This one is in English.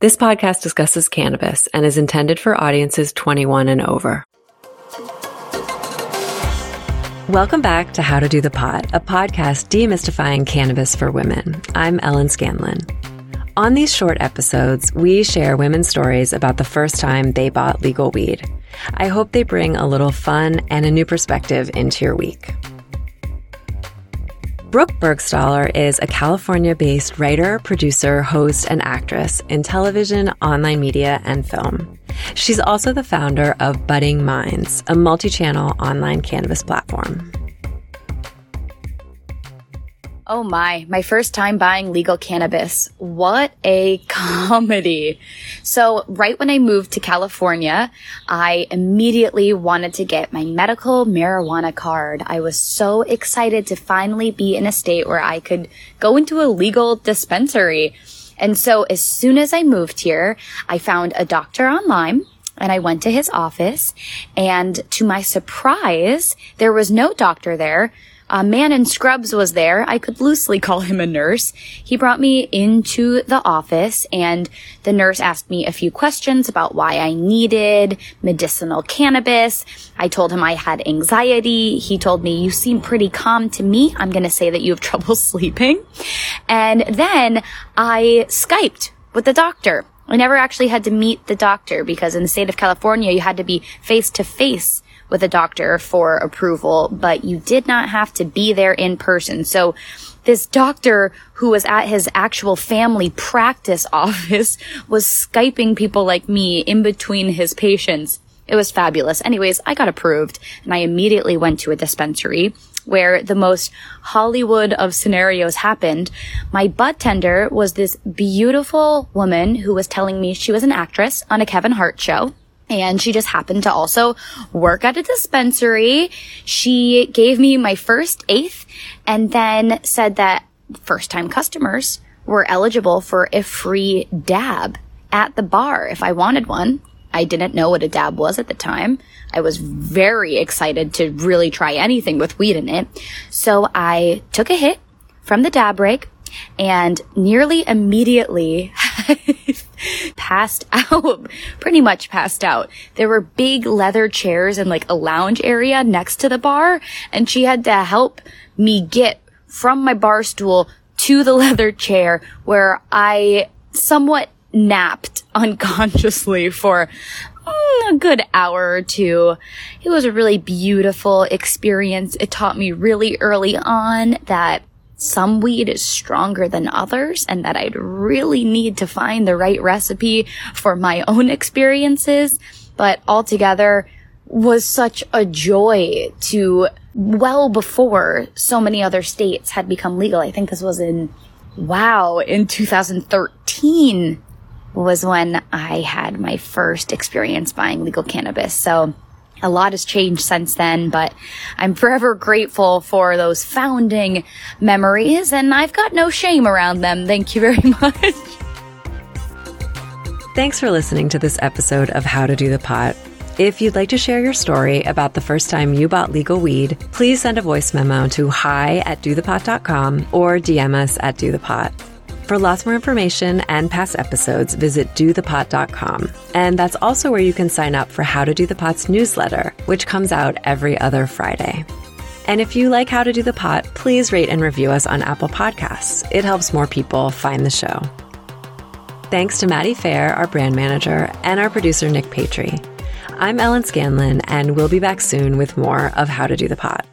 This podcast discusses cannabis and is intended for audiences 21 and over. Welcome back to How to Do the Pot, a podcast demystifying cannabis for women. I'm Ellen Scanlon. On these short episodes, we share women's stories about the first time they bought legal weed. I hope they bring a little fun and a new perspective into your week. Brooke Burgstahler is a California based writer, producer, host, and actress in television, online media, and film. She's also the founder of Budding Minds, a multi channel online cannabis platform. Oh my, my first time buying legal cannabis. What a comedy. So right when I moved to California, I immediately wanted to get my medical marijuana card. I was so excited to finally be in a state where I could go into a legal dispensary. And so as soon as I moved here, I found a doctor online and I went to his office and to my surprise, there was no doctor there. A man in scrubs was there. I could loosely call him a nurse. He brought me into the office and the nurse asked me a few questions about why I needed medicinal cannabis. I told him I had anxiety. He told me, you seem pretty calm to me. I'm going to say that you have trouble sleeping. And then I Skyped with the doctor. I never actually had to meet the doctor because in the state of California, you had to be face to face with a doctor for approval, but you did not have to be there in person. So this doctor who was at his actual family practice office was Skyping people like me in between his patients. It was fabulous. Anyways, I got approved and I immediately went to a dispensary where the most Hollywood of scenarios happened. My bud tender was this beautiful woman who was telling me she was an actress on a Kevin Hart show. And she just happened to also work at a dispensary. She gave me my first eighth and then said that first time customers were eligible for a free dab at the bar if I wanted one. I didn't know what a dab was at the time. I was very excited to really try anything with weed in it. So I took a hit from the dab rig and nearly immediately passed out, pretty much passed out. There were big leather chairs and like a lounge area next to the bar, and she had to help me get from my bar stool to the leather chair where I somewhat napped unconsciously for mm, a good hour or two. It was a really beautiful experience. It taught me really early on that some weed is stronger than others and that I'd really need to find the right recipe for my own experiences. But altogether was such a joy to well before so many other states had become legal. I think this was in, wow, in 2013 was when I had my first experience buying legal cannabis. So a lot has changed since then, but I'm forever grateful for those founding memories, and I've got no shame around them. Thank you very much. Thanks for listening to this episode of How to Do the Pot. If you'd like to share your story about the first time you bought legal weed, please send a voice memo to hi at dothepot.com or DM us at dothepot. For lots more information and past episodes, visit dothepot.com. And that's also where you can sign up for How to Do the Pot's newsletter, which comes out every other Friday. And if you like How to Do the Pot, please rate and review us on Apple Podcasts. It helps more people find the show. Thanks to Maddie Fair, our brand manager, and our producer, Nick Patry. I'm Ellen Scanlon, and we'll be back soon with more of How to Do the Pot.